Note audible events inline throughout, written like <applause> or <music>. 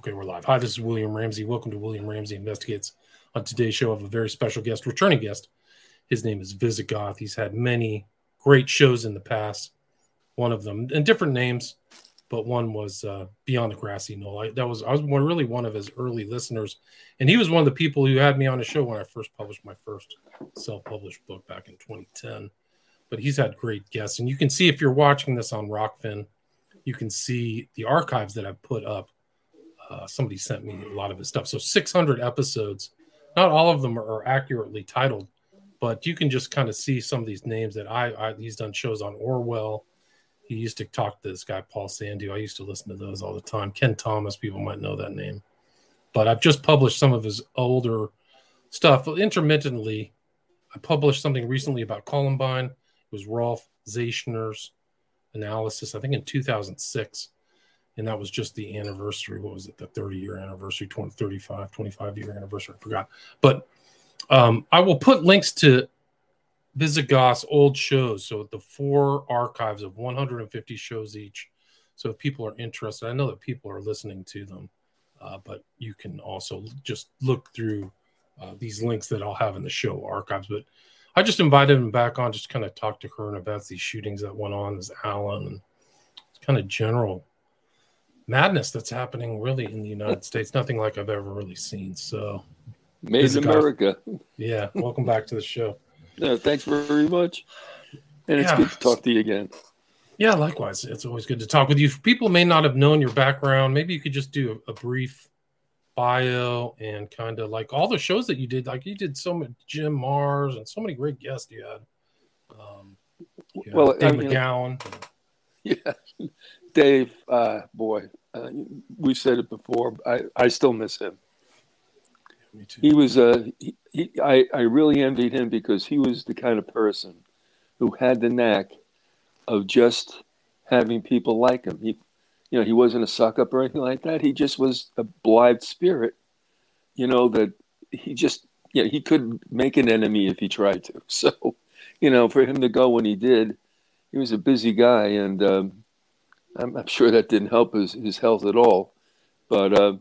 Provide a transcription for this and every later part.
Okay, we're live. Hi, this is William Ramsey. Welcome to William Ramsey Investigates. On today's show, I have a very special guest, returning guest. His name is Vyzygoth. He's had many great shows in the past. One of them, and different names, but one was uh, Beyond the Grassy Knoll. I, that was I was one, really one of his early listeners, and he was one of the people who had me on the show when I first published my first self-published book back in 2010. But he's had great guests, and you can see if you're watching this on Rokfin, you can see the archives that I've put up uh, somebody sent me a lot of his stuff. So 600 episodes. Not all of them are accurately titled, but you can just kind of see some of these names that I, I he's done shows on Orwell. He used to talk to this guy Paul Sandu. I used to listen to those all the time. Ken Thomas, people might know that name. But I've just published some of his older stuff intermittently. I published something recently about Columbine. It was Rolf Zaichner's analysis, I think in 2006 and that was just the anniversary what was it the 30 year anniversary 20 35 25 year anniversary i forgot. But um, i will put links to Vyzygoth's old shows so the four archives of 150 shows each. So if people are interested i know that people are listening to them uh, but you can also just look through uh, these links that i'll have in the show archives. But i just invited him back on just kind of talk to her about these shootings that went on as Allen and kind of general madness that's happening really in the United States. Nothing like I've ever really seen. So, made in America. Yeah, welcome back to the show. <laughs> Yeah, thanks very much, and it's yeah. good to talk to you again. Yeah, likewise. It's always good to talk with you. People may not have known your background. Maybe you could just do a, brief bio and kind of like all the shows that you did. Like you did so much Jim Marrs and so many great guests you had. Um, you well, Dave I mean, McGowan. <laughs> Yeah, Dave, uh, boy, uh, we said it before. I, I still miss him. Me too. He was uh, he, he, I, I really envied him because he was the kind of person who had the knack of just having people like him. He, you know, he wasn't a suck up or anything like that. He just was a blithe spirit. You know that he just, yeah, you know, he couldn't make an enemy if he tried to. <laughs> So, you know, for him to go when he did, he was a busy guy, and um, I'm, I'm, sure that didn't help his, his health at all. But uh,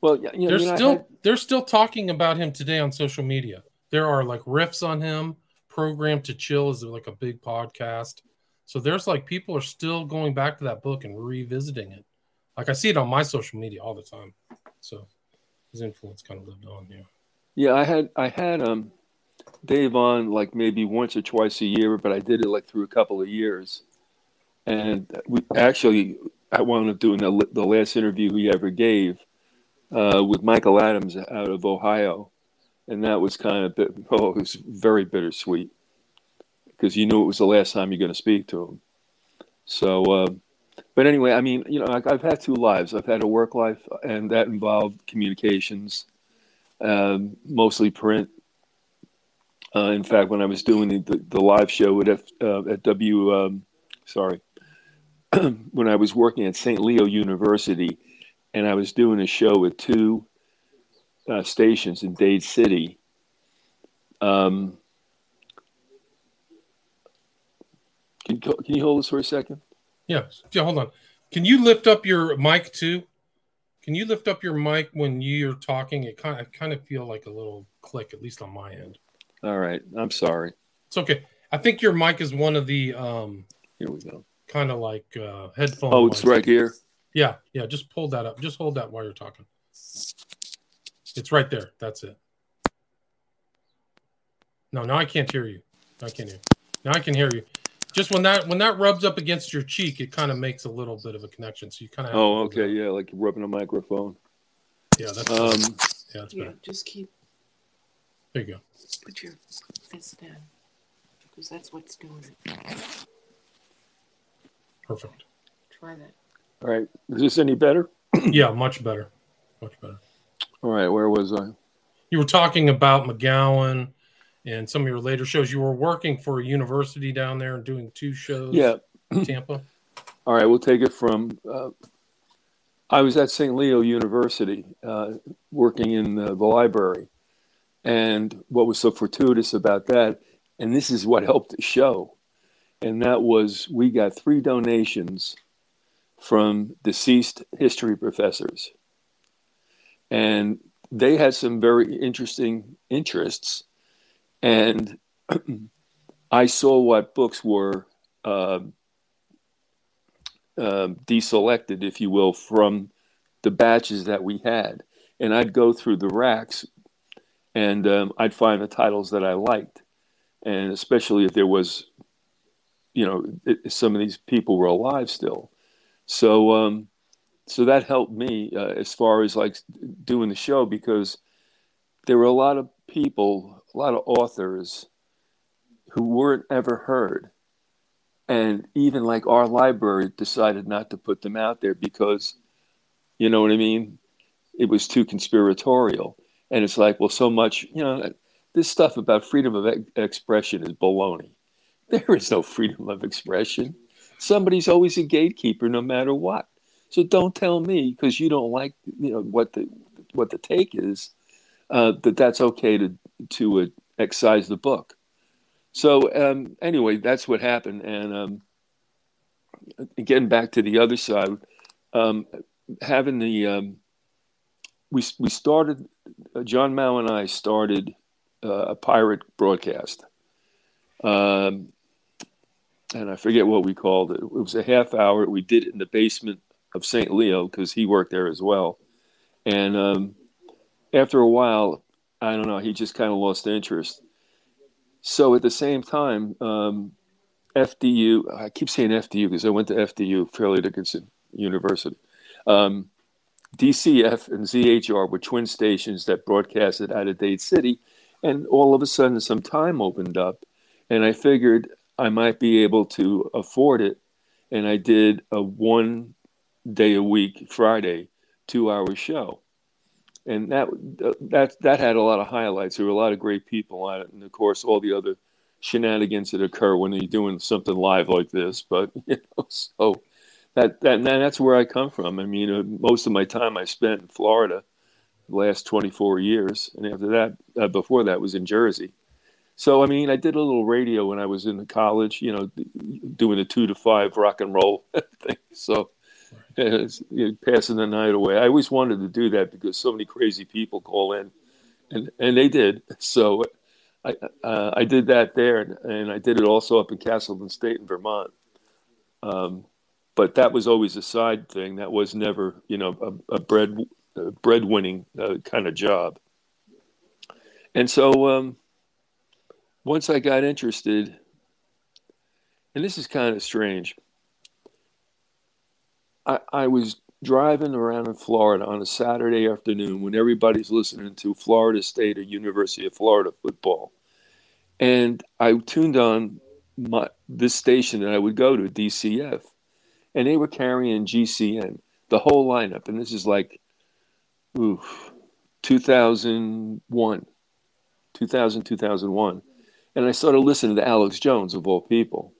well, you know, they're you know, still had... they're still talking about him today on social media. There are like riffs on him. Programmed to Kill is like a big podcast. So there's like people are still going back to that book and revisiting it. Like I see it on my social media all the time. So his influence kind of lived on. Yeah. Yeah, I had I had um Dave on like maybe once or twice a year, but I did it like through a couple of years. And we actually, I wound up doing the, the last interview he ever gave uh, with Michael Adams out of Ohio. And that was kind of, bit, <laughs> oh, it was very bittersweet because you knew it was the last time you're going to speak to him. So, uh, but anyway, I mean, you know, I, have had two lives. I've had a work life, and that involved communications, um, mostly print. Uh, in fact, when I was doing the, the live show at F, uh, at W, um, sorry, <clears throat> when I was working at St. Leo University, and I was doing a show with two uh, stations in Dade City. Um, can, can you hold this for a second? Yeah, yeah. Hold on. Can you lift up your mic too? Can you lift up your mic when you're talking? It kind of kind of feel like a little click, at least on my end. All right, I'm sorry. It's okay. I think your mic is one of the um. Here we go kind of like uh, headphone. Oh, it's right here. Yeah, yeah. Just pull that up. Just hold that while you're talking. It's right there. That's it. No, now I can't hear you. I can't hear. You. Now I can hear you. Just when that when that rubs up against your cheek, it kind of makes a little bit of a connection. So you kind of. Oh, okay, yeah, like rubbing a microphone. Yeah, that's. Um, yeah, that's yeah, better. Just keep. There you go. Put your fist down, because that's what's doing it. Perfect. Try that. All right. Is this any better? <clears throat> yeah, much better. Much better. All right. Where was I? You were talking about McGowan and some of your later shows. You were working for a university down there and doing two shows. Yeah. Tampa. <clears throat> All right. We'll take it from. Uh, I was at St. Leo University uh, working in the, the library. And what was so fortuitous about that, and this is what helped the show, and that was we got three donations from deceased history professors. and they had some very interesting interests, and <clears throat> I saw what books were uh, uh, deselected, if you will, from the batches that we had, and I'd go through the racks, and um, I'd find the titles that I liked, and especially if there was, you know, it, some of these people were alive still, so. Um, so that helped me uh, as far as like doing the show because there were a lot of people, a lot of authors who weren't ever heard. And even like our library decided not to put them out there because, you know what I mean? It was too conspiratorial. And it's like, well, so much, you know, this stuff about freedom of expression is baloney. There is no freedom of expression. Somebody's always a gatekeeper no matter what. So don't tell me because you don't like you know what the what the take is uh, that that's okay to to uh, excise the book. So um, anyway, that's what happened. And um, getting back to the other side, um, having the um, we we started uh, John Mao and I started uh, a pirate broadcast. Um, and I forget what we called it. It was a half hour. We did it in the basement of St. Leo because he worked there as well. And um, after a while, I don't know, he just kind of lost interest. So at the same time, um, FDU, I keep saying FDU because I went to FDU, Fairleigh Dickinson University. Um, DCF and ZHR were twin stations that broadcasted out of Dade City. And all of a sudden, some time opened up. And I figured I might be able to afford it. And I did a one day a week, Friday, two hour show. And that that that had a lot of highlights. There were a lot of great people on it, and of course, all the other shenanigans that occur when you're doing something live like this. But <laughs> you know, so that that that's where I come from. I mean, uh, most of my time I spent in Florida, the last 24 years, and after that, uh, before that, was in Jersey. So I mean, I did a little radio when I was in college. You know, doing a two to five rock and roll <laughs> thing. So <laughs> you know, passing the night away. I always wanted to do that because so many crazy people call in, and and they did. <laughs> So I uh, I did that there, and, and, I did it also up in Castleton State in Vermont. Um, but that was always a side thing. That was never, you know, a, a bread a breadwinning uh, kind of job. And so um, once I got interested, and this is kind of strange I, I was driving around in Florida on a Saturday afternoon when everybody's listening to Florida State or University of Florida football. And I tuned on my, this station that I would go to, DCF, and they were carrying GCN, the whole lineup. And this is like, oof, 2001, 2000, 2001. And I started listening to Alex Jones, of all people.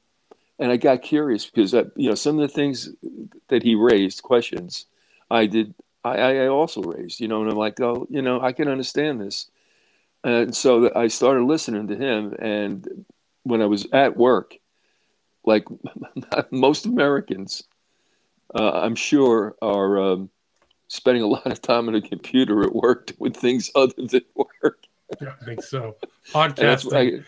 And I got curious because uh, you know some of the things that he raised questions I did I, I also raised you know and I'm like oh you know I can understand this. And so I started listening to him and when I was at work like <laughs> most Americans uh, I'm sure are um, spending a lot of time on a computer at work <laughs> doing things other than work. Yeah, I think so. Podcasting I,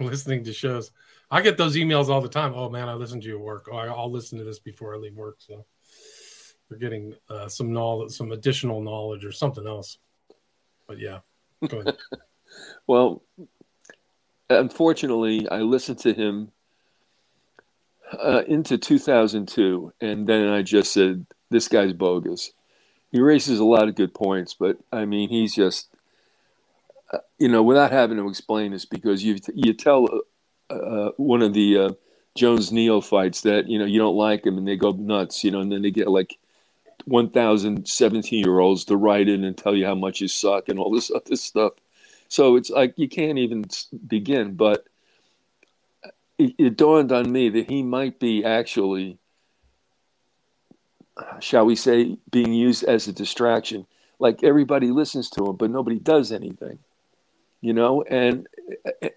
<laughs> listening to shows I get those emails all the time. Oh man, I listen to your work. Oh, I'll listen to this before I leave work. So we're getting uh, some knowledge, some additional knowledge, or something else. But yeah, go ahead. <laughs> well, unfortunately, I listened to him uh, into 2002, and then I just said, "This guy's bogus." He raises a lot of good points, but I mean, he's just, you know, without having to explain this, because you you tell uh, one of the uh, Jones neophytes that you know you don't like him and they go nuts, you know, and then they get like 1,017 year olds to write in and tell you how much you suck and all this <laughs> other stuff. So it's like you can't even begin. But it, it dawned on me that he might be actually, shall we say, being used as a distraction. Like everybody listens to him, but nobody does anything you know, and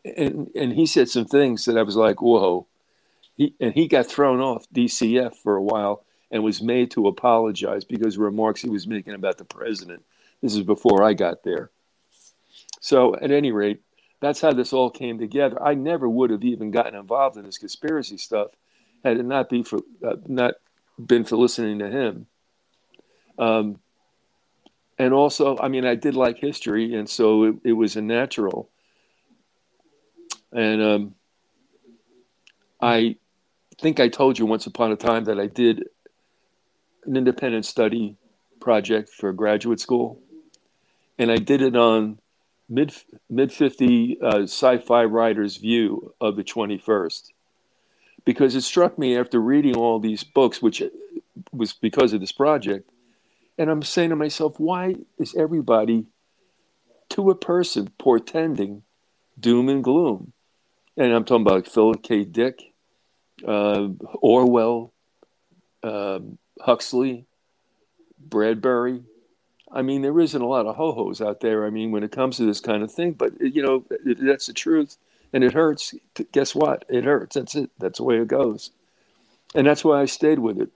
and and he said some things that I was like, whoa. He and he got thrown off DCF for a while and was made to apologize because remarks he was making about the president This is before I got there. So, at any rate, that's how this all came together. I never would have even gotten involved in this conspiracy stuff had it not be for uh, not been for listening to him. Um, and also, I mean, I did like history, and so it, it was a natural. And um, I think I told you once upon a time that I did an independent study project for graduate school, and I did it on mid mid fifty uh, sci-fi writers' view of the twenty first, because it struck me after reading all these books, which was because of this project, and I'm saying to myself, why is everybody, to a person, portending doom and gloom? And I'm talking about Philip K. Dick, uh, Orwell, uh, Huxley, Bradbury. I mean, there isn't a lot of ho hos out there. I mean, when it comes to this kind of thing, but you know, that's the truth, and it hurts. Guess what? It hurts. That's it. That's the way it goes, and that's why I stayed with it.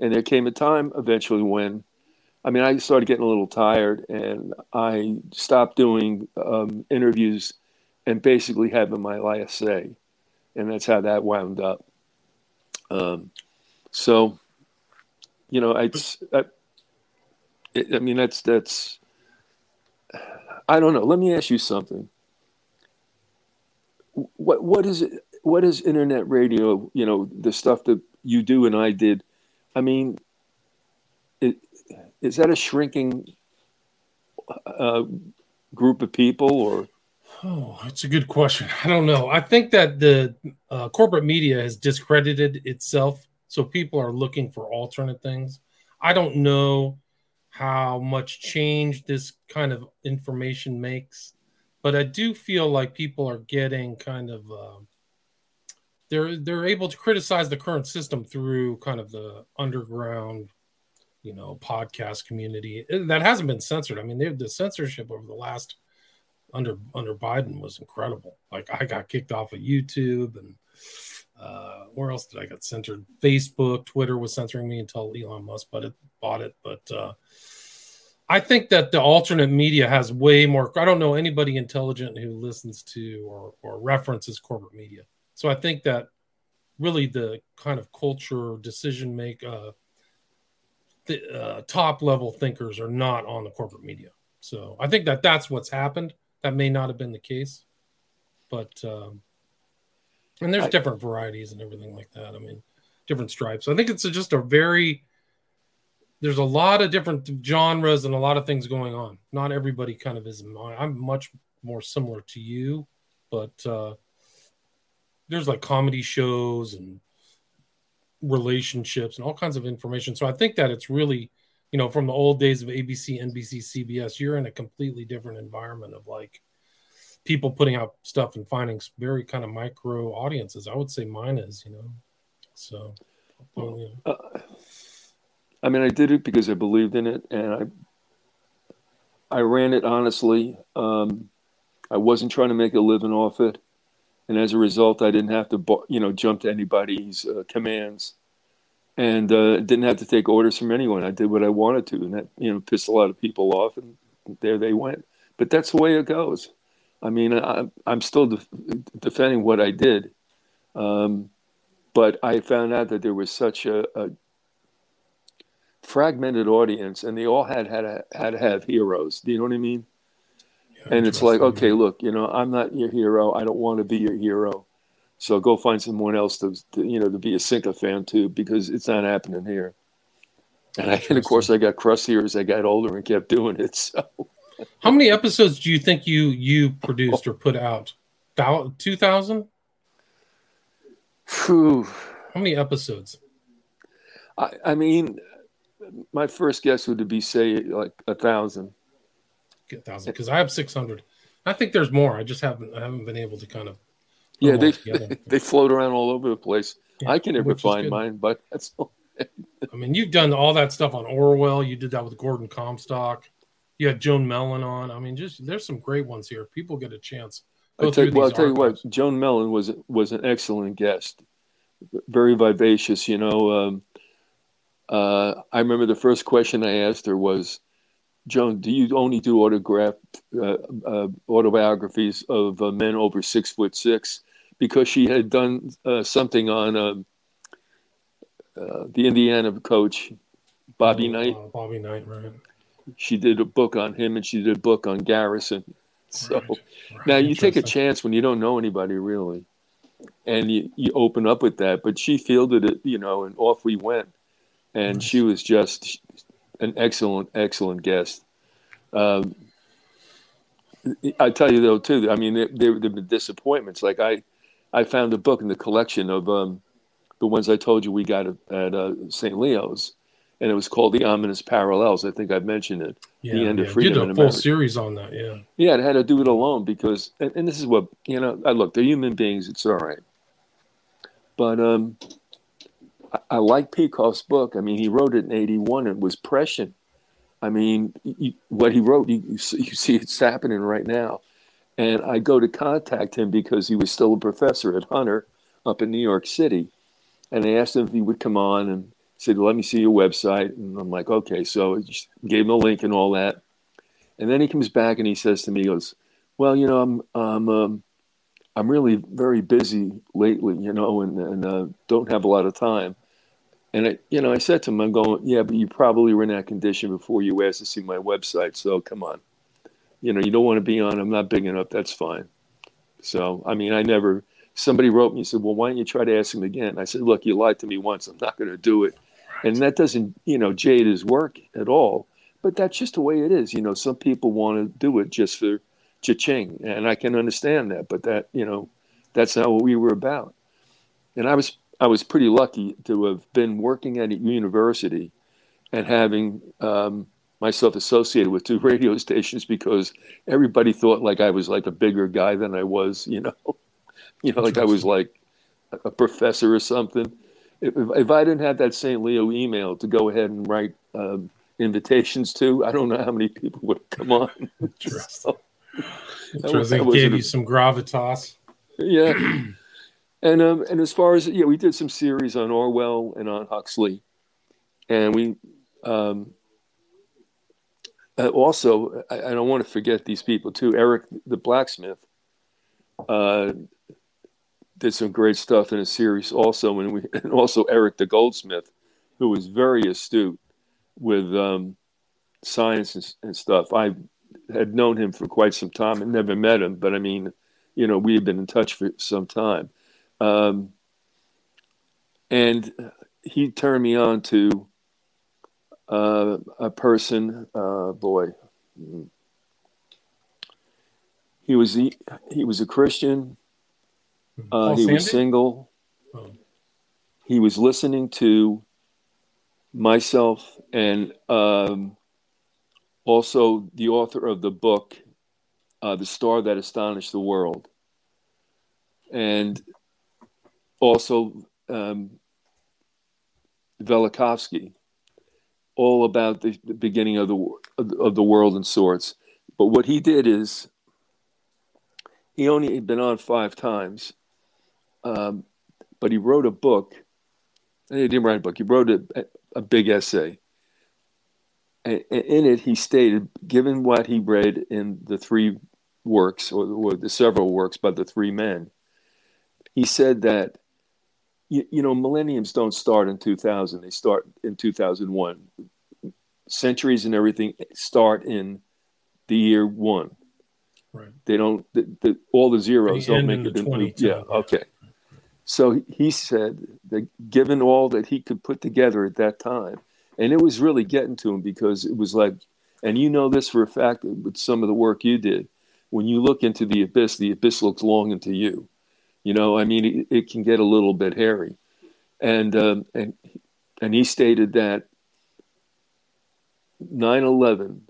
And there came a time eventually when, I mean, I started getting a little tired, and I stopped doing um, interviews and basically having my last say, and that's how that wound up. Um, so, you know, I, I, I mean, that's that's. I don't know. Let me ask you something. What what is it? What is internet radio? You know, the stuff that you do and I did. I mean, it, is that a shrinking uh, group of people, or Oh, it's a good question. I don't know. I think that the uh, corporate media has discredited itself, so people are looking for alternate things. I don't know how much change this kind of information makes, but I do feel like people are getting kind of uh, they're they're able to criticize the current system through kind of the underground, you know, podcast community that hasn't been censored. I mean, the censorship over the last under under Biden was incredible. Like I got kicked off of YouTube and uh, where else did I get censored? Facebook, Twitter was censoring me until Elon Musk but it bought it. But uh, I think that the alternate media has way more. I don't know anybody intelligent who listens to or, or references corporate media. So I think that really the kind of culture decision make uh, the uh, top level thinkers are not on the corporate media. So I think that that's what's happened that may not have been the case, but um, and there's I, different varieties and everything like that. I mean, different stripes. I think it's a, just a very there's a lot of different genres and a lot of things going on. Not everybody kind of is. I'm much more similar to you, but uh, there's like comedy shows and relationships and all kinds of information. So I think that it's really you know, from the old days of ABC, NBC, CBS, you're in a completely different environment of like people putting out stuff and finding very kind of micro audiences. I would say mine is, you know. So, well, you know. uh, I mean, I did it because I believed in it, and I I ran it honestly. Um, I wasn't trying to make a living off it, and as a result, I didn't have to, you know, jump to anybody's uh, commands and uh, didn't have to take orders from anyone. I did what I wanted to, and that you know pissed a lot of people off, and there they went. But that's the way it goes. I mean, I, am still defending what I did, um, but I found out that there was such a, a fragmented audience, and they all had had had to have heroes. Do you know what I mean? And it's like, okay, look, you know, I'm not your hero. I don't want to be your hero. So go find someone else to, to you know to be a Cinca fan too, because it's not happening here. And, I, and of course, I got crustier as I got older and kept doing it. <laughs> So, how many episodes do you think you you produced or put out? Two thousand. How many episodes? I, I mean, my first guess would be say like a thousand. A thousand, because I have six hundred. I think there's more. I just haven't I haven't been able to kind of yeah, they <laughs> they float around all over the place. Yeah, I can never find mine, but that's. <laughs> I mean, you've done all that stuff on Orwell. You did that with Gordon Comstock. You had Joan Mellen on. I mean, just there's some great ones here. People get a chance. I'll tell, well, I'll tell you what, Joan Mellen was was an excellent guest, very vivacious. You know, um, uh, I remember the first question I asked her was, Joan, do you only do autograph uh, uh, autobiographies of uh, men over six foot six? Because she had done uh, something on um, uh, the Indiana coach Bobby Oh, Knight. uh, Bobby Knight, right? She did a book on him, and she did a book on Garrison. So Right, right. now you take a chance when you don't know anybody really, and you, you open up with that. But she fielded it, you know, and off we went. And Nice. she was just an excellent, excellent guest. Um, I tell you though, too. I mean, there there have been disappointments. Like I, I found a book in the collection of um, the ones I told you we got at, at uh, St. Leo's, and it was called "The Ominous Parallels." I think I've mentioned it. yeah, the end of yeah. freedom You did a full series on that, yeah. Yeah, it had to do it alone because, and, and this is what you know. I look, they're human beings. It's all right, but um, I, I like Peikoff's book. I mean, he wrote it in '81. It was prescient. I mean, you, what he wrote, you, you see it's happening right now. And I go to contact him because he was still a professor at Hunter up in New York City, and I asked him if he would come on and said, "Let me see your website." And I'm like, "Okay." So I just gave him a link and all that. And then he comes back and he says to me, he goes, "Well, you know, I'm I'm um, I'm really very busy lately, you know, and and uh, don't have a lot of time." And I, you know, I said to him, "I'm going, yeah, but you probably were in that condition before you asked to see my website, so come on, you know, you don't want to be on. I'm not big enough. That's fine." So, I mean, I never. Somebody wrote me and said, "Well, why don't you try to ask him again?" I said, "Look, you lied to me once. I'm not going to do it." And that doesn't, you know, jade his work at all. But that's just the way it is. You know, some people want to do it just for cha-ching, and I can understand that. But that, you know, that's not what we were about. And I was, I was pretty lucky to have been working at a university and having um, myself associated with two <laughs> radio stations because everybody thought like I was like a bigger guy than I was. You know, <laughs> you know, like I was like a professor or something. If, if I didn't have that St. Leo email to go ahead and write um, invitations to, I don't know how many people would have come on. <laughs> Interesting. So, Interesting. that was Gave a- you some gravitas. yeah. <clears throat> And um, and as far as yeah, we did some series on Orwell and on Huxley, and we um, uh, also I, I don't want to forget these people too. Eric the blacksmith uh, did some great stuff in a series also, and we <laughs> and also Eric the goldsmith, who was very astute with um, science and, and stuff. I had known him for quite some time and never met him, but I mean, you know, we had been in touch for some time. Um, and he turned me on to uh, a person, uh, boy. He was he, he was a Christian. Uh, Paul he was single. Oh. He was listening to myself and um, also the author of the book, uh, "The Star That Astonished the World," and also um, Velikovsky, all about the, the beginning of the of the- world in sorts. But what he did is he only had been on five times, um, but he wrote a book. He didn't write a book. He wrote a, a big essay. And and in it, he stated, given what he read in the three works, or, or the several works by the three men, he said that you, you know millenniums don't start in 2000; they start in 2001. Centuries and everything start in the year one. Right. They don't. The, the, all the zeros They don't make in it. the into- 22, yeah. yeah. Okay. So he said that given all that he could put together at that time, and it was really getting to him because it was like, and you know this for a fact with some of the work you did. When you look into the abyss, the abyss looks long into you. You know, I mean, it, it can get a little bit hairy, and um, and and he stated that 9/11,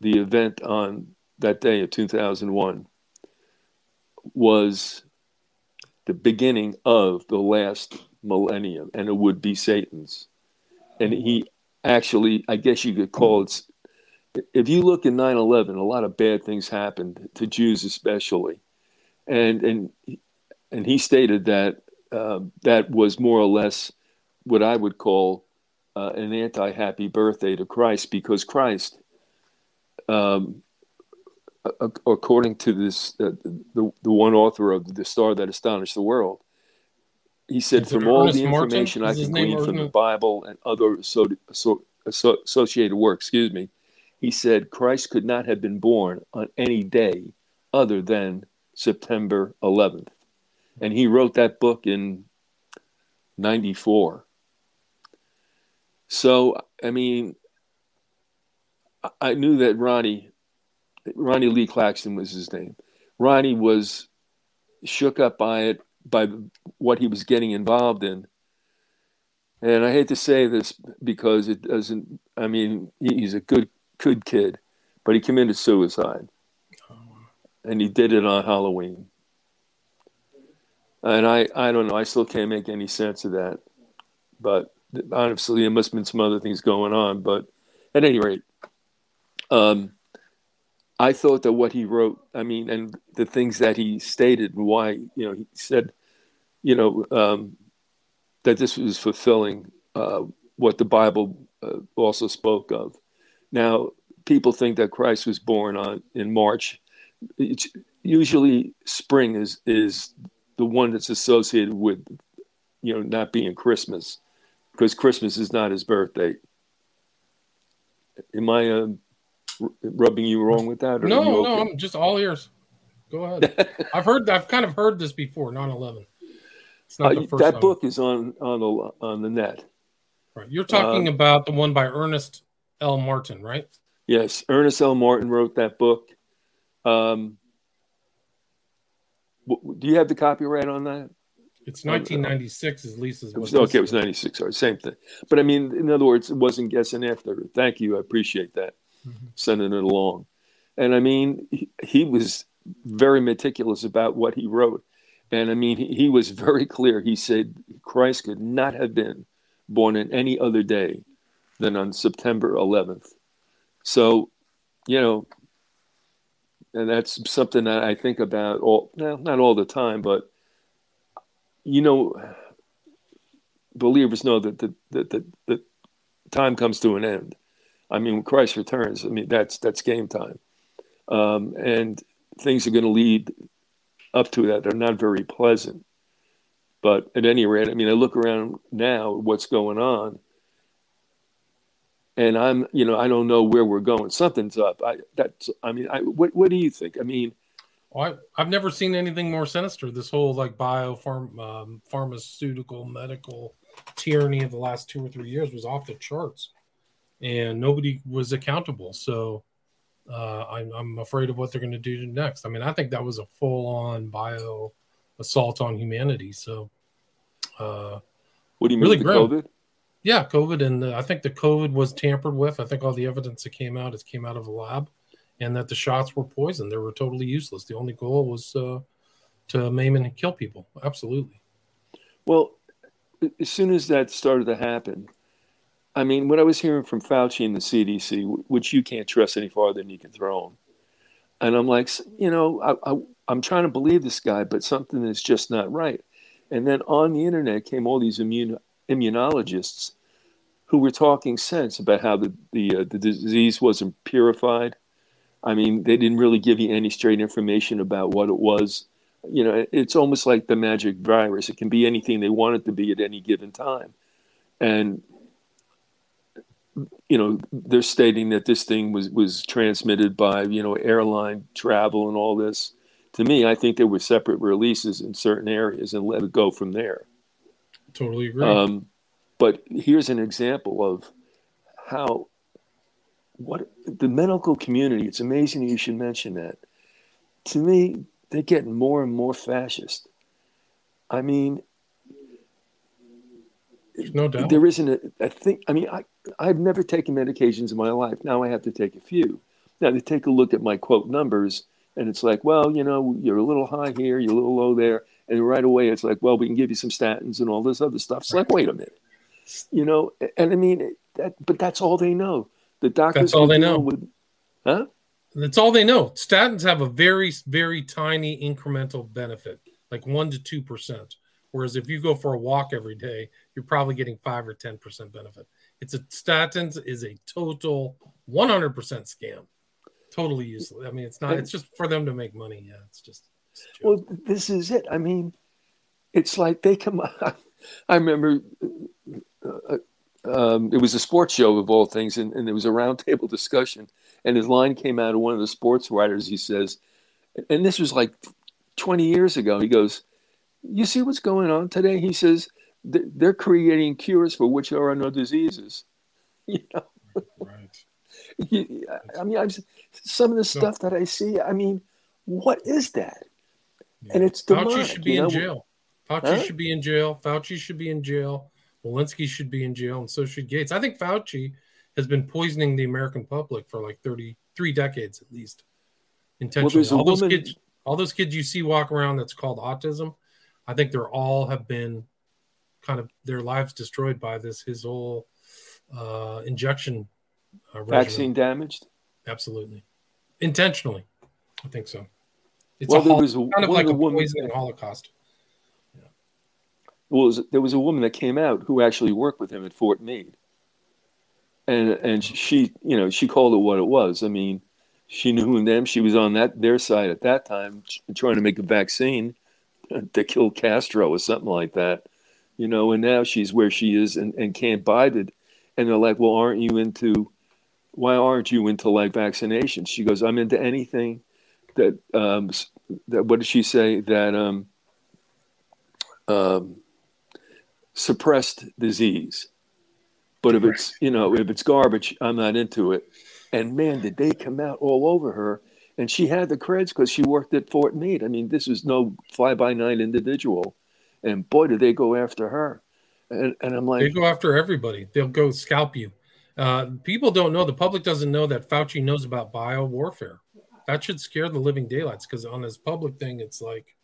the event on that day of 2001, was the beginning of the last millennium, and it would be Satan's. And he actually, I guess you could call it. If you look in 9/11, a lot of bad things happened to Jews, especially, and and and he stated that uh, that was more or less what I would call uh, an anti-happy birthday to Christ, because Christ um, a- according to this, uh, the the one author of the Star That Astonished the World, he said, from all Ernest the Martin? information I can glean from the Bible and other so, so, so, associated work, excuse me, he said Christ could not have been born on any day other than September 11th, and he wrote that book in '94. So, I mean, I- knew that Ronnie, Ronnie Lee Claxton was his name. Ronnie was shook up by it, by what he was getting involved in. And I hate to say this because it doesn't, I mean, he's a good, good kid, but he committed suicide. Oh, and he did it on Halloween. And I, I don't know, I still can't make any sense of that. But honestly, there must have been some other things going on. But at any rate, um, I thought that what he wrote, I mean, and the things that he stated and why, you know, he said, you know, um, that this was fulfilling uh, what the Bible uh, also spoke of. Now, people think that Christ was born on in March. It's usually spring is is the one that's associated with, you know, not being Christmas, because Christmas is not his birthday. Am I um, r- rubbing you wrong with that? Or No, you no. I'm just all ears. Go ahead. <laughs> I've heard, I've kind of heard this before. 9/11. It's not Uh, the first that time. book is on on the on the net. Right. You're talking um, about the one by Ernest L. Martin, right? Yes, Ernest L. Martin wrote that book. Um, do you have the copyright on that? It's 1996 is Lisa's. It was, okay, it was 96. Sorry, same thing. But I mean, in other words, it wasn't guessing after. Thank you. I appreciate that. Mhm. Sending it along. And I mean, he, he was very meticulous about what he wrote. And I mean, he, he was very clear. He said Christ could not have been born in any other day than on September 11th. So, you know, and that's something that I think about all, well, not all the time, but you know, believers know that the, the, the, the time comes to an end. I mean, when Christ returns, I mean, that's, that's game time. Um, and things are going to lead up to that. They're not very pleasant. But at any rate, I mean, I look around now, what's going on, and I'm, you know, I don't know where we're going. Something's up. I, that's, I mean, I, what, what do you think? I mean, Well, I, I've never seen anything more sinister. This whole like biopharm, um, pharmaceutical, medical tyranny of the last two or three years was off the charts, and nobody was accountable. So uh, I'm, I'm afraid of what they're going to do next. I mean, I think that was a full-on bio assault on humanity. So, uh, what do you mean Really with the grim. COVID? Yeah, COVID, and the, I think the COVID was tampered with. I think all the evidence that came out has came out of a lab, and that the shots were poisoned. They were totally useless. The only goal was uh, to maim and kill people. Absolutely. Well, as soon as that started to happen, I mean, what I was hearing from Fauci and the CDC, which you can't trust any farther than you can throw them, and I'm like, you know, I, I, I'm trying to believe this guy, but something is just not right. And then on the internet came all these immune, immunologists who were talking sense about how the the, uh, the disease wasn't purified. I mean, they didn't really give you any straight information about what it was. You know, it's almost like the magic virus. It can be anything they want it to be at any given time. And you know, they're stating that this thing was was transmitted by you know airline travel and all this. To me, I think there were separate releases in certain areas and let it go from there. Totally agree. Um, but here's an example of how what the medical community. It's amazing you should mention that. To me, they're getting more and more fascist. I mean, There's no doubt. there isn't a, a thing. I mean, I I've never taken medications in my life. Now I have to take a few. Now they take a look at my quote numbers, and it's like, well, you know, you're a little high here, you're a little low there, and right away it's like, well, we can give you some statins and all this other stuff. It's like, wait a minute, you know, and I mean that, but that's all they know. The doctors That's all they know. With, huh? That's all they know. Statins have a very, very tiny incremental benefit, like one to two percent. Whereas if you go for a walk every day, you're probably getting five or ten percent benefit. It's a statins is a total 100% scam. totally useless. I mean, it's not. It's just for them to make money. Yeah, it's just. It's well, this is it. I mean, it's like they come. <laughs> I remember uh, um, it was a sports show of all things, and, and there was a roundtable <laughs> discussion, and his line came out of one of the sports writers. He says, and this was like 20 years ago. He goes, "You see what's going on today?" He says, "They're creating cures for which there are no diseases." <laughs> You know. Right. <laughs> I mean, I'm, some of the stuff that I see. I mean, what is that? Yeah. And it's demonic. Fauci should be you know? in jail. Fauci huh? should be in jail. Fauci should be in jail. Walensky should be in jail, and so should Gates. I think Fauci has been poisoning the American public for like 33 decades at least, intentionally. Well, all those woman... kids, all those kids you see walk around that's called autism, I think they're all have been kind of their lives destroyed by this his whole uh, injection uh, vaccine damaged. Absolutely, intentionally. I think so. It's well, a there was a, kind of like a poisoning holocaust was there was a woman that came out who actually worked with him at Fort Meade, and and she you know she called it what it was. I mean, she knew them. She was on that their side at that time, trying to make a vaccine <laughs> to kill Castro or something like that, you know. And now she's where she is and, and can't bite it. And they're like, "Well, aren't you into? Why aren't you into like vaccinations?" She goes, "I'm into anything that um that what did she say that um um suppressed disease. But if it's you know if it's garbage, I'm not into it. And man, did they come out all over her? And she had the creds because she worked at Fort Meade. I mean, this was no fly by night individual. And boy, did they go after her. And, and I'm like, they go after everybody. They'll go scalp you. Uh, people don't know. The public doesn't know that Fauci knows about bio warfare. That should scare the living daylights because on this public thing, it's like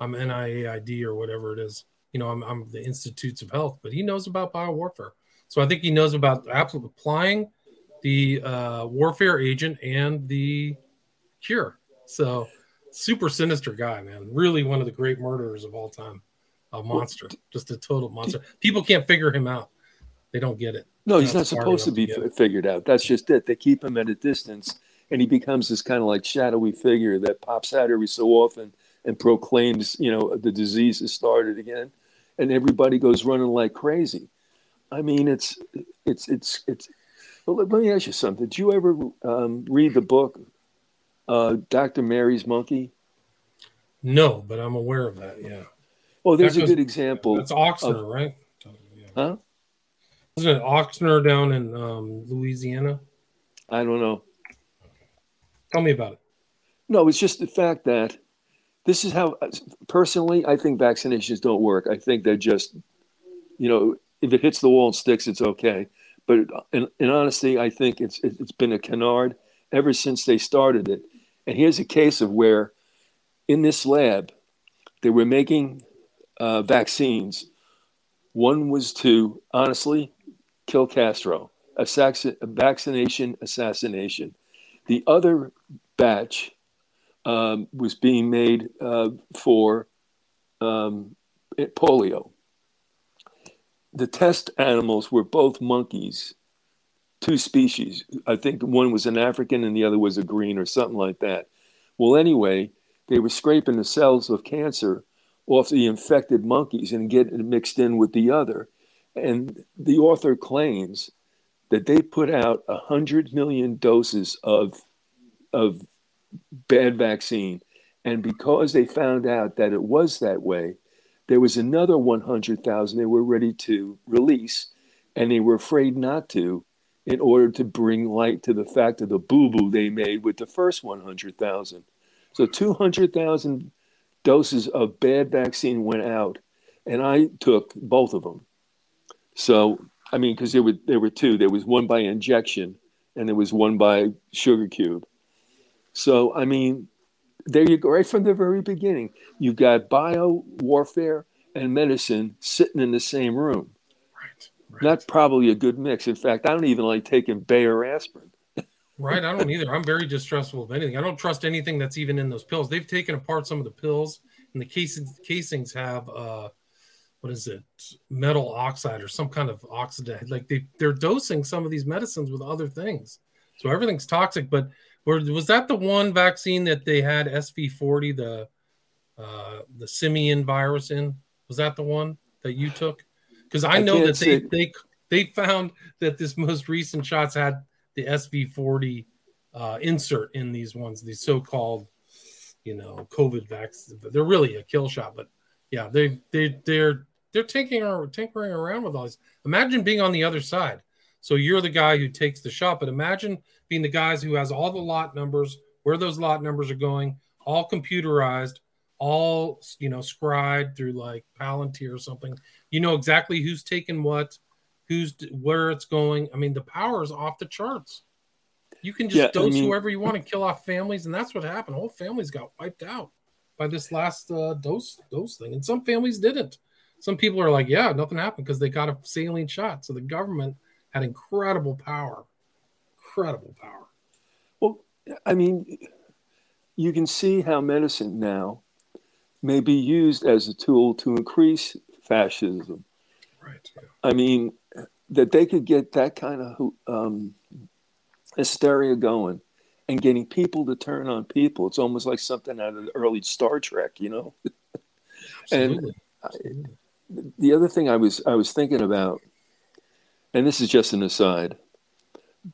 I'm NIAID or whatever it is you know, I'm, I'm the Institutes of Health, but he knows about biowarfare. So I think he knows about applying the uh, warfare agent and the cure. So super sinister guy, man. Really one of the great murderers of all time. A monster, just a total monster. People can't figure him out. They don't get it. No, he's not, not supposed to be to figured out. That's just it. They keep him at a distance, and he becomes this kind of like shadowy figure that pops out every so often and proclaims, you know, the disease has started again and everybody goes running like crazy. I mean, it's it's it's it's. Well, let, let me ask you something. Did you ever um, read the book, uh, Dr. Mary's Monkey? No, but I'm aware of that. Yeah. Well, there's that a good example. That's Ochsner, of, right? Yeah. Huh? Wasn't it Ochsner down in um, Louisiana? I don't know. Tell me about it. No, it's just the fact that this is how personally I think vaccinations don't work. I think they're just, you know, if it hits the wall and sticks, it's okay. But in, in honesty, I think it's it's been a canard ever since they started it. And here's a case of where, in this lab, they were making uh, vaccines. One was to honestly kill Castro, a, sax- a vaccination assassination. The other batch um, was being made uh, for um, polio. The test animals were both monkeys, two species. I think one was an African and the other was a green or something like that. Well, anyway, they were scraping the cells of cancer off the infected monkeys and getting it mixed in with the other. And the author claims that they put out 100 million doses of, of bad vaccine. And because they found out that it was that way, there was another 100,000 they were ready to release, and they were afraid not to in order to bring light to the fact of the boo boo they made with the first 100,000. So 200,000 doses of bad vaccine went out, and I took both of them. So, I mean, because there were, there were two there was one by injection, and there was one by sugar cube. So, I mean, there you go, right from the very beginning. You've got bio warfare and medicine sitting in the same room. Right, right. Not probably a good mix. In fact, I don't even like taking Bayer aspirin. right. I don't <laughs> either. I'm very distrustful of anything. I don't trust anything that's even in those pills. They've taken apart some of the pills, and the casings, casings have, uh, what is it, metal oxide or some kind of oxide. Like they, they're dosing some of these medicines with other things. So everything's toxic. But Or was that the one vaccine that they had SV40, the uh, the simian virus in? Was that the one that you took? Because I, I know that they, they they found that this most recent shots had the SV40 uh, insert in these ones, these so-called, you know, COVID vaccines. They're really a kill shot, but yeah, they they they're they're tinkering or tinkering around with all this. Imagine being on the other side. So you're the guy who takes the shot, but imagine being the guys who has all the lot numbers, where those lot numbers are going, all computerized, all you know, scribed through like Palantir or something. You know exactly who's taking what, who's where it's going. I mean, the power is off the charts. You can just Yeah, I dose mean- whoever you want to kill off families, and that's what happened. Whole families got wiped out by this last uh, dose dose thing, and some families didn't. Some people are like, "Yeah, nothing happened because they got a saline shot." So the government had incredible power, incredible power. Well, I mean, you can see how medicine now may be used as a tool to increase fascism. Right. I mean, that they could get that kind of um, hysteria going and getting people to turn on people. It's almost like something out of the early Star Trek, you know? <laughs> Absolutely. I- the other thing I was I was thinking about, and this is just an aside,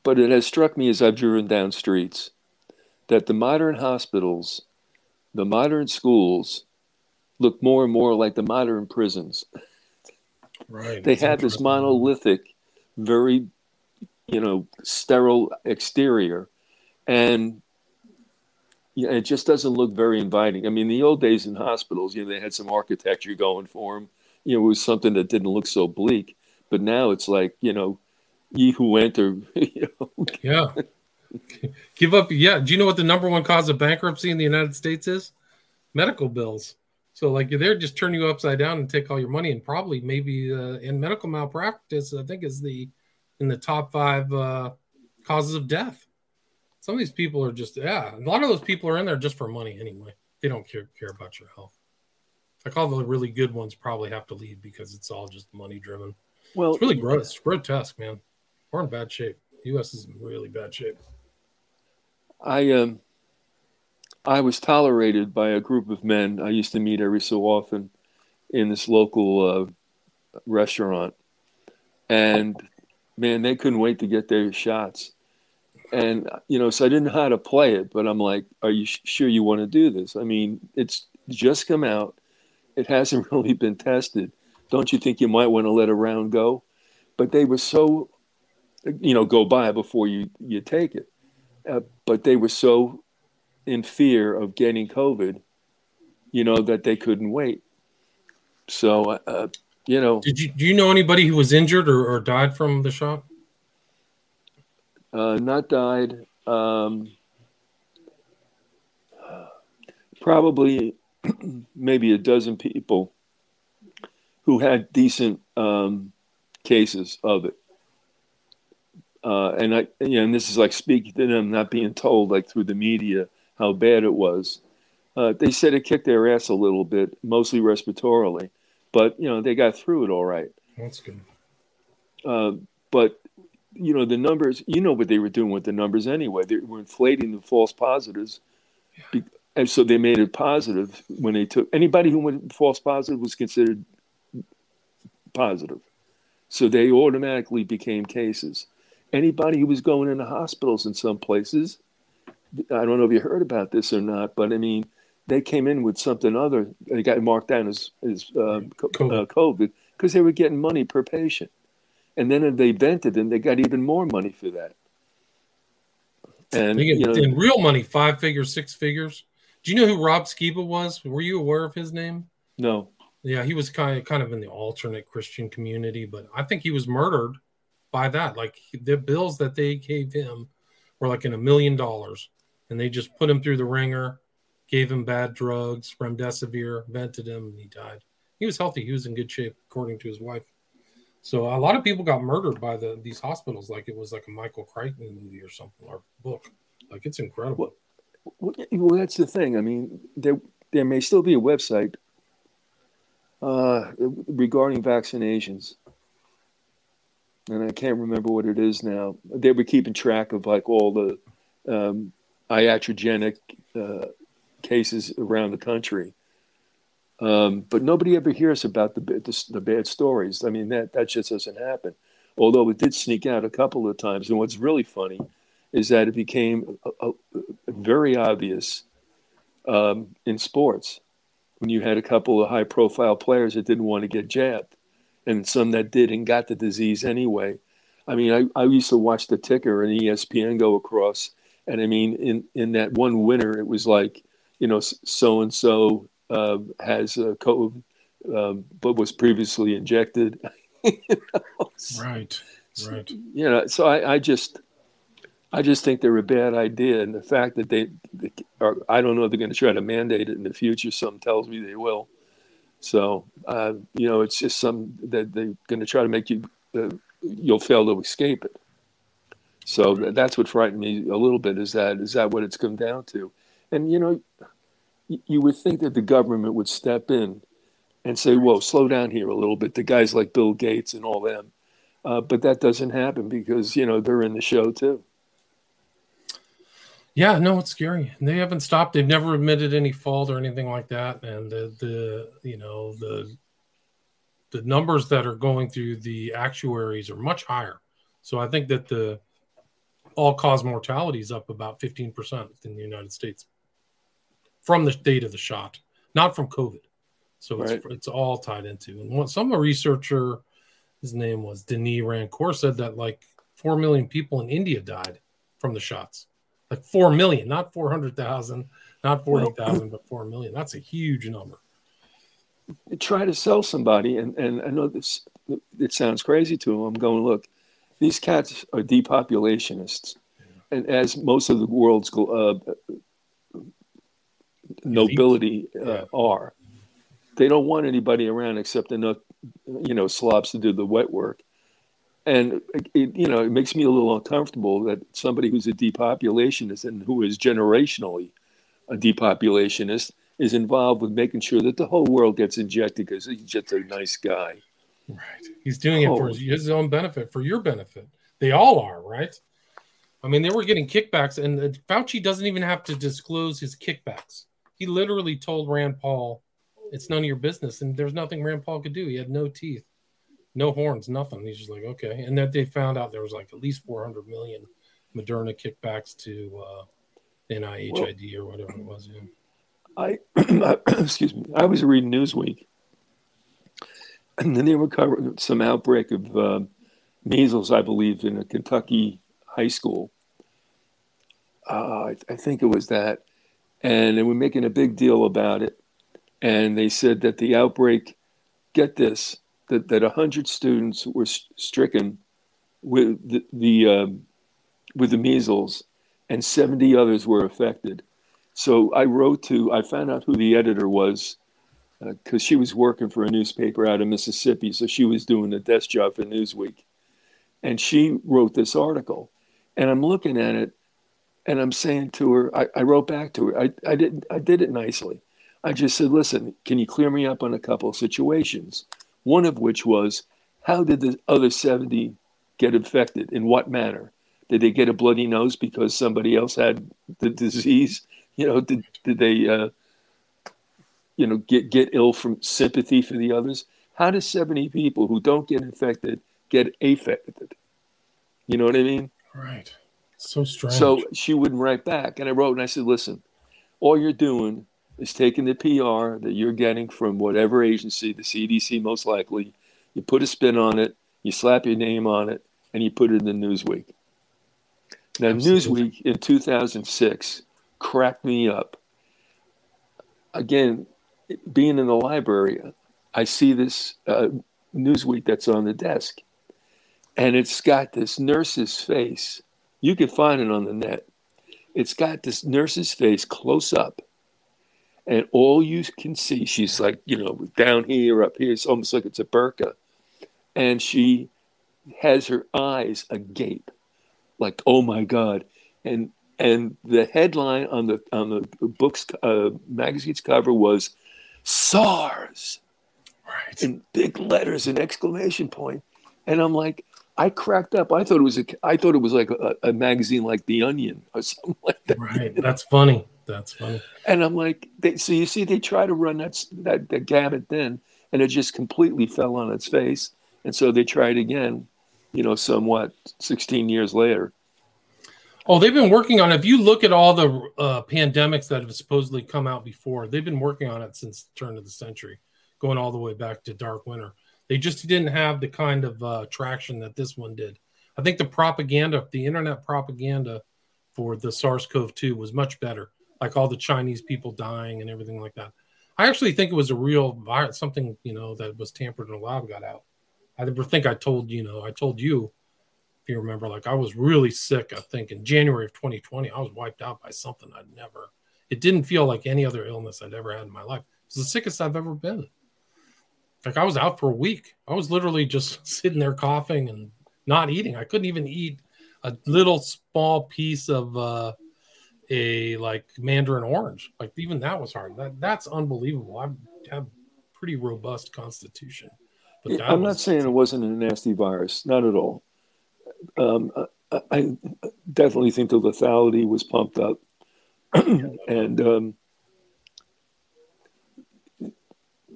but it has struck me as I've driven down streets that the modern hospitals, the modern schools, look more and more like the modern prisons. Right. They have this monolithic, very, you know, sterile exterior, and yeah, it just doesn't look very inviting. I mean, the old days in hospitals, you know, they had some architecture going for them. You know, it was something that didn't look so bleak. But now it's like, you know, ye who enter, <laughs> you know, Yeah. Give up. Yeah. Do you know what the number one cause of bankruptcy in the United States is? Medical bills. So, like, they're just turn you upside down and take all your money, and probably maybe uh, in medical malpractice, I think is the in the top five uh, causes of death. Some of these people are just yeah. A lot of those people are in there just for money anyway. They don't care care about your health. Like all the really good ones probably have to leave because it's all just money driven. Well, It's really gross, it's grotesque, man. We're in bad shape. U.S. is in really bad shape. I um I was tolerated by a group of men I used to meet every so often in this local uh, restaurant, and man, they couldn't wait to get their shots. And you know, so I didn't know how to play it, but I'm like, "Are you sh- sure you want to do this? I mean, it's just come out; it hasn't <laughs> really been tested. Don't you think you might want to let a round go?" But they were so, you know, go by before you you take it uh, but they were so in fear of getting COVID, you know, that they couldn't wait. So, uh, you know, Did you do you know anybody who was injured or, or died from the shot? uh, not died. Um, probably <clears throat> maybe a dozen people who had decent um, cases of it. Uh, and I, you know, and this is like speaking to them, not being told like through the media how bad it was. Uh, they said it kicked their ass a little bit, mostly respiratorily, but you know they got through it all right. That's good. Uh, but you know the numbers. You know what they were doing with the numbers anyway. They were inflating the false positives, Be- and so they made it positive when they took anybody who went false positive was considered positive. So they automatically became cases. Anybody who was going into hospitals in some places, I don't know if you heard about this or not, but I mean, they came in with something other. They got marked down as as uh, co- COVID. uh, because they were getting money per patient, and then if they vented, and they got even more money for that. And They get you know, in real money, five figures, six figures. Do you know who Rob Skiba was? Were you aware of his name? no, Yeah, he was kind of kind of in the alternate Christian community, but I think he was murdered by that. Like the bills that they gave him were like in a million dollars, and they just put him through the wringer, gave him bad drugs, remdesivir, vented him, and he died. He was healthy. He was in good shape, according to his wife. So a lot of people got murdered by the these hospitals, like it was like a Michael Crichton movie or something or book. Like it's incredible. Well, well, that's the thing. I mean, there there may still be a website uh, regarding vaccinations, and I can't remember what it is now. They were keeping track of like all the um, iatrogenic uh, cases around the country. Um, but nobody ever hears about the, the, the bad stories. I mean, that that just doesn't happen. Although it did sneak out a couple of times. And what's really funny is that it became a, a, very obvious um, in sports when you had a couple of high profile players that didn't want to get jabbed and some that did and got the disease anyway. I mean, I, I used to watch the ticker and ESPN go across. And I mean, in, in that one winter, it was like, you know, so and so has a COVID, um, but was previously injected. <laughs> you know? Right, right. You know, so I, I just, I just think they're a bad idea, and the fact that they, they are, I don't know if they're going to try to mandate it in the future. Some tells me they will. So, uh, you know, it's just some that they're going to try to make you, uh, you'll fail to escape it. So that's what frightened me a little bit. Is that is that what it's come down to? And you know, you would think that the government would step in and say, "Whoa, slow down here a little bit." The guys like Bill Gates and all them, uh, but that doesn't happen because you know they're in the show too. Yeah, no, it's scary. They haven't stopped. They've never admitted any fault or anything like that. And the, the you know the the numbers that are going through the actuaries are much higher. So I think that the all cause mortality is up about 15% in the United States from the date of the shot, not from COVID. So it's, right. it's all tied into. And what some researcher, his name was Denis Rancourt, said that like 4 million people in India died from the shots. Like 4 million, not 400,000, not 40,000, well, but 4 million. That's a huge number. Try to sell somebody, and, and I know this, it sounds crazy to them. I'm going, look, these cats are depopulationists. Yeah. And as most of the world's uh, nobility uh, are. They don't want anybody around except enough, you know, slobs to do the wet work. And it, you know, it makes me a little uncomfortable that somebody who's a depopulationist and who is generationally a depopulationist is involved with making sure that the whole world gets injected because he's just a nice guy. Right. He's doing oh. it for oh. his own benefit, for your benefit. They all are, right? I mean, they were getting kickbacks, and uh, Fauci doesn't even have to disclose his kickbacks. He literally told Rand Paul, "It's none of your business," and there's nothing Rand Paul could do. He had no teeth, no horns, nothing. He's just like, okay. And that they found out there was like at least 400 million Moderna kickbacks to uh, NIHID well, or whatever it was. Yeah. I <clears throat> excuse me. I was reading Newsweek, and then they were covering some outbreak of uh, measles, I believe, in a Kentucky high school. Uh, I, I, think it was that, and they were making a big deal about it. And they said that the outbreak, get this, that, that 100 students were stricken with the, the um, with the measles and 70 others were affected. So I wrote to, I found out who the editor was because uh, she was working for a newspaper out of Mississippi. So she was doing a desk job for Newsweek. And she wrote this article. And I'm looking at it and I'm saying to her, I, I wrote back to her. I, I didn't I did it nicely. I just said, listen, can you clear me up on a couple of situations? One of which was, how did the other 70 get infected? In what manner? Did they get a bloody nose because somebody else had the disease? <laughs> You know, did, did they, uh, you know, get, get ill from sympathy for the others? How does 70 people who don't get infected get affected? You know what I mean? Right. So strange. So she wouldn't write back. And I wrote and I said, listen, all you're doing is taking the PR that you're getting from whatever agency, the CDC most likely, you put a spin on it, you slap your name on it, and you put it in Newsweek. Now, Absolutely. Newsweek in 2006 cracked me up. Again, being in the library, I see this uh, Newsweek that's on the desk, and it's got this nurse's face you can find it on the net. It's got this nurse's face close up, and all you can see, she's like, you know, down here, up here. It's almost like it's a burqa. And she has her eyes agape, like, oh my God. And and the headline on the on the book's uh, magazine's cover was SARS, right? In big letters and exclamation point. And I'm like, I cracked up. I thought it was a. I thought it was like a, a magazine like The Onion or <laughs> something like that. Right. That's funny. That's funny. And I'm like, they, so you see, they try to run that that that gamut then, and it just completely fell on its face. And so they tried again, you know, somewhat 16 years later. Oh, they've been working on. it. If you look at all the uh, pandemics that have supposedly come out before, they've been working on it since the turn of the century, going all the way back to Dark Winter. They just didn't have the kind of uh, traction that this one did. I think the propaganda, the internet propaganda for the SARS-CoV-2 was much better. Like all the Chinese people dying and everything like that. I actually think it was a real virus, something you know that was tampered in a lab got out. I think I told you know I told you if you remember like I was really sick. I think in January of 2020 I was wiped out by something I'd never. It didn't feel like any other illness I'd ever had in my life. It was the sickest I've ever been. Like I was out for a week. I was literally just <laughs> sitting there coughing and not eating. I couldn't even eat a little small piece of uh, a like mandarin orange. Like even that was hard. That that's unbelievable. I have pretty robust constitution. But I'm not saying it wasn't a nasty virus, not at all. Um, I, I, definitely think the lethality was pumped up, <clears throat> and um,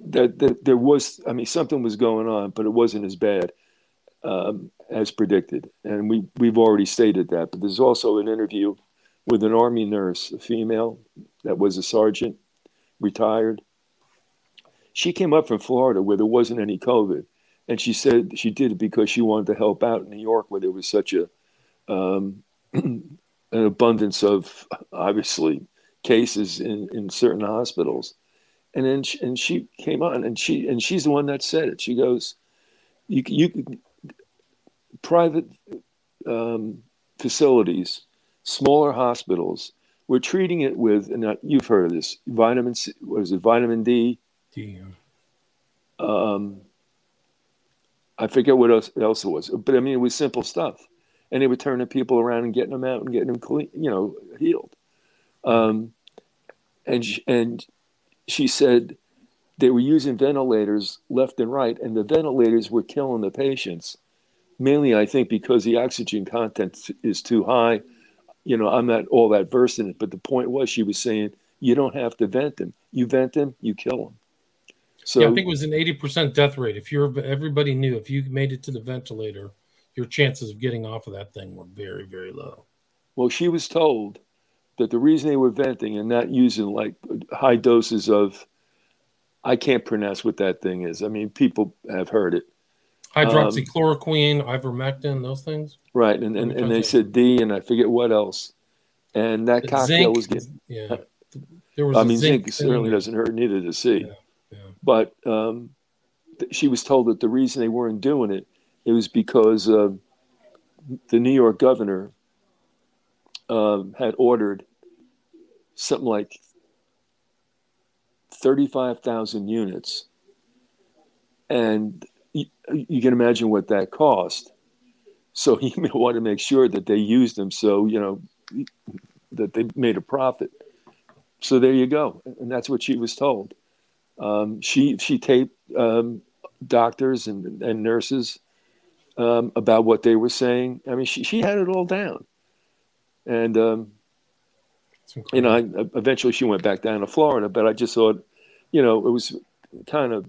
that, that there was. I mean, something was going on, but it wasn't as bad um, as predicted, and we we've already stated that. But there's also an interview with an army nurse, a female that was a sergeant, retired, she came up from Florida where there wasn't any COVID, and she said she did it because she wanted to help out in New York where there was such a um, <clears throat> an abundance of obviously cases in, in certain hospitals. And then she, and she came on and she and she's the one that said it. She goes, you you private um, facilities, smaller hospitals, we're treating it with and you've heard of this vitamin C, what is it vitamin D Damn. Um, I forget what else, else it was, but I mean, it was simple stuff. And they were turning people around and getting them out and getting them clean, you know, healed. Um, and, she, and she said they were using ventilators left and right, and the ventilators were killing the patients. Mainly, I think, because the oxygen content is too high. You know, I'm not all that versed in it, but the point was, she was saying, you don't have to vent them. You vent them, you kill them. So yeah, I think it was an 80% death rate. If you're everybody knew if you made it to the ventilator, your chances of getting off of that thing were very, very low. Well, she was told that the reason they were venting and not using like high doses of I can't pronounce what that thing is. I mean, people have heard it. Hydroxychloroquine, um, ivermectin, those things. Right. And, and, and they said D and I forget what else. And that cocktail zinc, was getting. Yeah. There was I mean, zinc, zinc certainly doesn't hurt neither to see. Yeah. But um, th- she was told that the reason they weren't doing it, it was because uh, the New York governor um, had ordered something like 35,000 units. And you, you, can imagine what that cost. So he <laughs> wanted to make sure that they used them so, you know, that they made a profit. So there you go. And that's what she was told. Um, she she taped um, doctors and, and nurses um, about what they were saying. I mean, she she had it all down, and um, you know, I, eventually she went back down to Florida. But I just thought, you know, it was kind of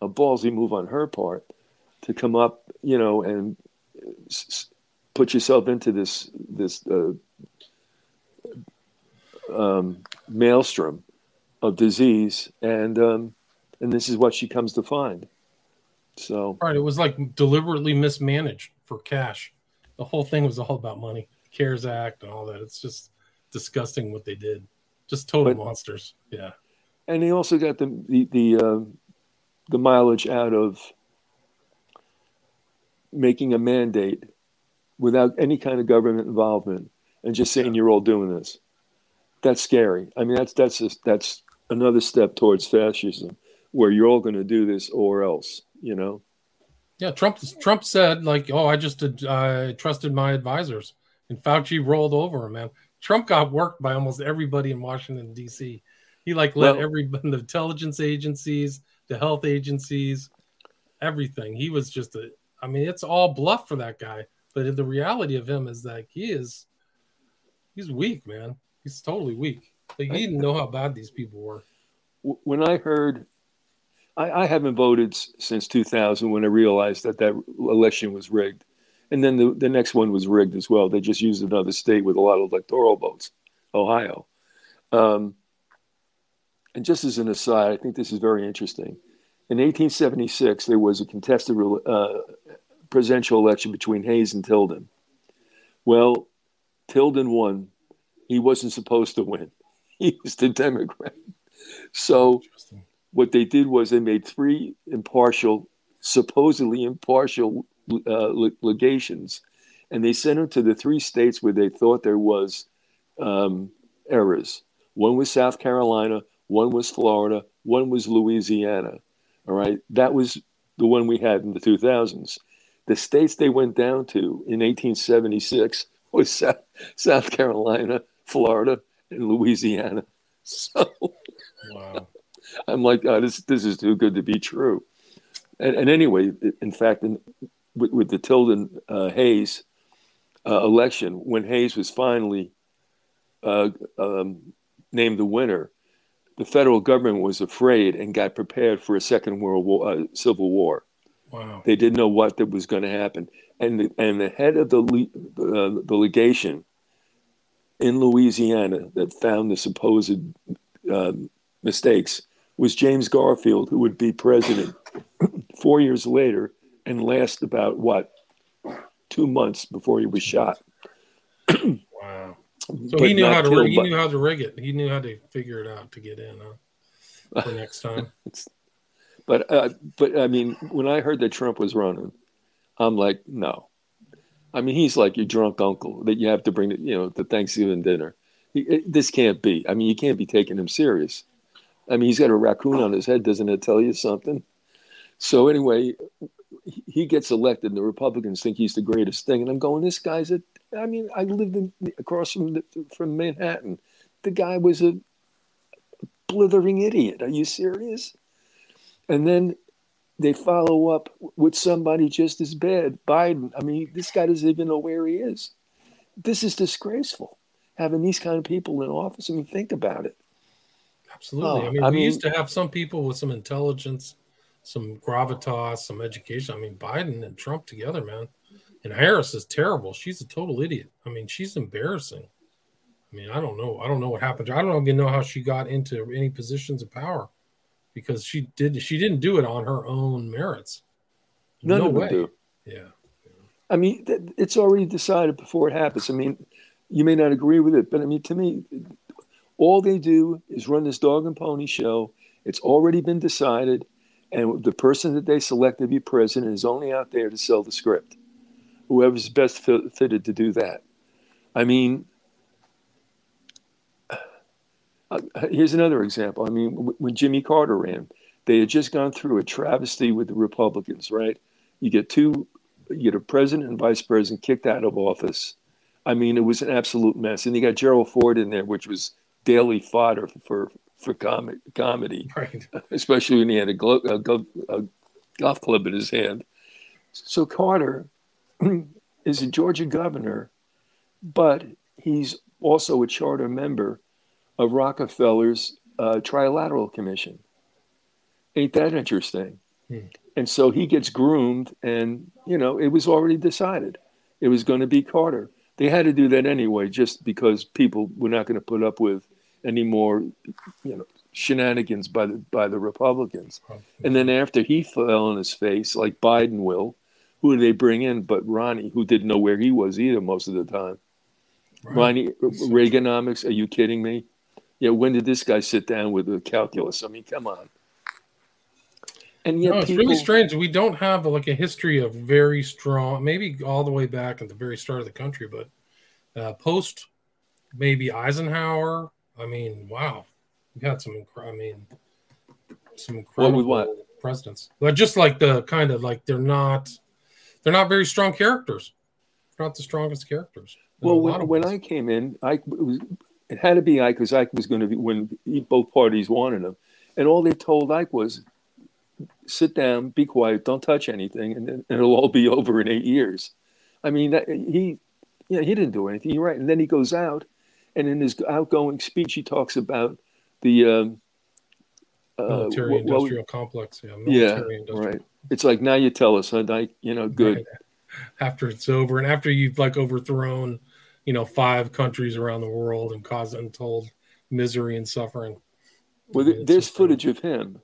a ballsy move on her part to come up, you know, and s- put yourself into this this uh, um, maelstrom of disease, and um, and this is what she comes to find. So right, it was like deliberately mismanaged for cash. The whole thing was all about money, CARES Act, and all that. It's just disgusting what they did. Just total but, monsters. Yeah. And they also got the the the, uh, the mileage out of making a mandate without any kind of government involvement and just saying you're all doing this. That's scary. I mean, that's that's just, that's another step towards fascism, where you're all going to do this or else, you know. Yeah, Trump Trump said like, "Oh, I just I trusted my advisors," and Fauci rolled over him. Man, Trump got worked by almost everybody in Washington D.C. He like let well, every <laughs> the intelligence agencies, the health agencies, everything. He was just a I mean, it's all bluff for that guy. But the reality of him is that he is he's weak, man. He's totally weak. Like he didn't know how bad these people were. When I heard, I, I haven't voted since 2000 when I realized that that election was rigged. And then the, the next one was rigged as well. They just used another state with a lot of electoral votes, Ohio. Um, and just as an aside, I think this is very interesting. In 1876, there was a contested uh, presidential election between Hayes and Tilden. Well, Tilden won. He wasn't supposed to win. <laughs> He was the Democrat. So what they did was they made three impartial, supposedly impartial uh, legations, and they sent them to the three states where they thought there was um, errors. One was South Carolina, one was Florida, one was Louisiana. All right, that was the one we had in the 2000s. The states they went down to in 1876 was South, South Carolina, Florida, and Louisiana. <laughs> So wow. <laughs> I'm like, oh, this this is too good to be true. And, and anyway, in fact, in, with, with, the Tilden uh, Hayes uh, election, when Hayes was finally uh, um, named the winner, the federal government was afraid and got prepared for a second world war, uh, civil war. Wow. They didn't know what that was going to happen. And the, and the head of the, uh, the legation in Louisiana that found the supposed uh, mistakes was James Garfield, who would be president <coughs> four years later and last about what two months before he was shot. wow! So he knew how to rig, he knew how to rig it. He knew how to figure it out to get in huh? for <laughs> next time. But uh, but I mean, when I heard that Trump was running, I'm like, no. I mean, he's like your drunk uncle that you have to bring, to, you know, the Thanksgiving dinner. He, it, this can't be. I mean, you can't be taking him serious. I mean, he's got a raccoon on his head. Doesn't it tell you something? So anyway, he gets elected, and the Republicans think he's the greatest thing. And I'm going, this guy's a. I mean, I lived in, across from the, from Manhattan. The guy was a blithering idiot. Are you serious? And then they follow up with somebody just as bad, Biden. I mean, this guy doesn't even know where he is. This is disgraceful, having these kind of people in office. I mean, think about it. Absolutely. Oh, I mean, I we mean, used to have some people with some intelligence, some gravitas, some education. I mean, Biden and Trump together, man. And Harris is terrible. She's a total idiot. I mean, she's embarrassing. I mean, I don't know. I don't know what happened. I don't even know how she got into any positions of power because she did she didn't do it on her own merits. None no of way. do. Yeah. I mean, it's already decided before it happens. I mean, you may not agree with it, but I mean, to me, all they do is run this dog and pony show. It's already been decided, and the person that they select to be president is only out there to sell the script. Whoever's best fitted to do that. I mean, uh, here's another example. I mean, when Jimmy Carter ran, they had just gone through a travesty with the Republicans, right? You get two, you get a president and vice president kicked out of office. I mean, it was an absolute mess. And you got Gerald Ford in there, which was daily fodder for for com- comedy, right. <laughs> especially when he had a, glo- a, go- a golf club in his hand. So Carter <clears throat> is a Georgia governor, but he's also a charter member of Rockefeller's uh, Trilateral Commission. Ain't that interesting? Hmm. And so he gets groomed, and you know it was already decided it was going to be Carter. They had to do that anyway, just because people were not going to put up with any more, you know, shenanigans by the by the Republicans. And then after he fell on his face, like Biden will, who did they bring in? But Ronnie, who didn't know where he was either most of the time. Right. Ronnie Reaganomics, are you kidding me? yeah, when did this guy sit down with the calculus? I mean, come on. And yet, no, it's people... really strange. We don't have like a history of very strong, maybe all the way back at the very start of the country, but uh, post maybe Eisenhower. I mean, wow, we had some. I mean, some incredible what what? presidents. But just like the kind of like they're not, they're not very strong characters. They're not the strongest characters. Well, when, when I came in, I was it had to be Ike because Ike was going to be when both parties wanted him, and all they told Ike was, sit down, be quiet, don't touch anything, and, then it'll all be <laughs> over in eight years. I mean, that, he, yeah, he didn't do anything. You're right. And then he goes out, and in his outgoing speech, he talks about the um, uh, military well, industrial complex. Yeah, yeah, industrial right. It's like now you tell us? I, you know, good. Right. After it's over, and after you've like overthrown, you know, five countries around the world and caused untold misery and suffering. Well, I mean, there's uh, footage of him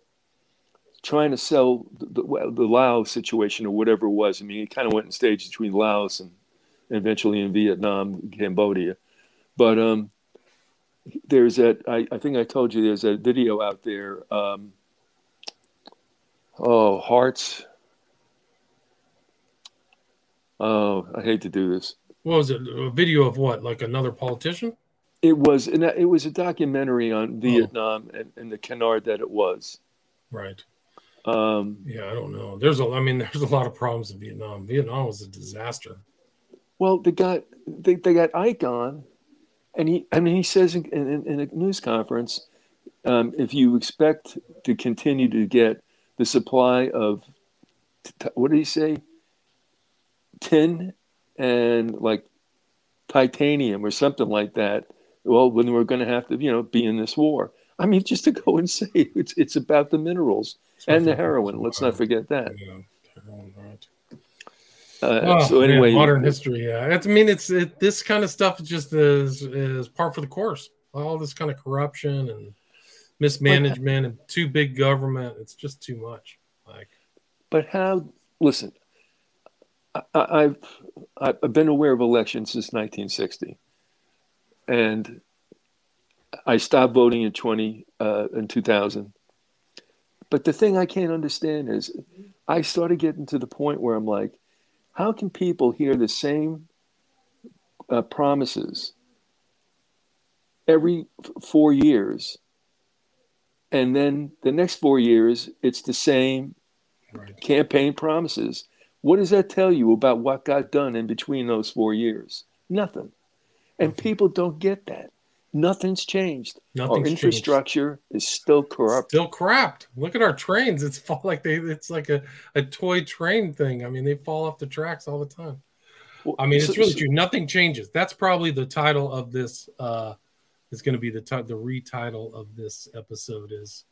trying to sell the, the, the Laos situation or whatever it was. I mean, he kind of went in stages between Laos and eventually in Vietnam, Cambodia. But um, there's that, I, I think I told you there's a video out there. Um, oh, Hearts. Oh, I hate to do this. What was it? A video of what? Like another politician? It was, and it was a documentary on Vietnam and, and the canard that it was. Right. Um, Yeah, I don't know. There's a. I mean, <laughs> there's a lot of problems in Vietnam. Vietnam was a disaster. Well, they got they, they got Ike on, and he I mean he says in, in, in a news conference, um, if you expect to continue to get the supply of t- what did he say, tin and like titanium or something like that, well, then we're going to have to you know be in this war. I mean, <laughs> just to go and say it's it's about the minerals and the heroin. Let's not forget that. Yeah, heroin, right. Uh, Oh, so man, anyway, modern history. Yeah, It's- I mean, it's it, this kind of stuff just is is par for the course. All this kind of corruption and mismanagement and too big government. It's just too much. Like, But how? Listen, I, I've I've been aware of elections since 1960, and I stopped voting in 20 uh, in 2000. But the thing I can't understand is, I started getting to the point where I'm like, how can people hear the same uh, promises every f- four years, and then the next four years it's the same right. campaign promises. What does that tell you about what got done in between those four years? Nothing. And people don't get that. Nothing's changed. Our Nothing's changed. infrastructure is still corrupt. Still crapped. Look at our trains. It's fall like they. It's like a, a toy train thing. I mean, they fall off the tracks all the time. Well, I mean, so- it's really so- true. Nothing changes. That's probably the title of this. Uh, is going to be the ti- the retitle of this episode is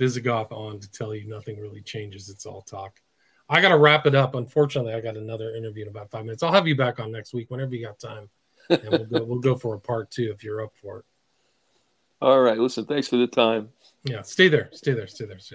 Vyzygoth on to tell you nothing really changes. It's all talk. I got to wrap it up. Unfortunately, I got another interview in about five minutes. I'll have you back on next week whenever you got time, and we'll go. we'll go for a part two if you're up for it. All right. Listen, thanks for the time. Yeah, stay there. Stay there. Stay there. Stay there.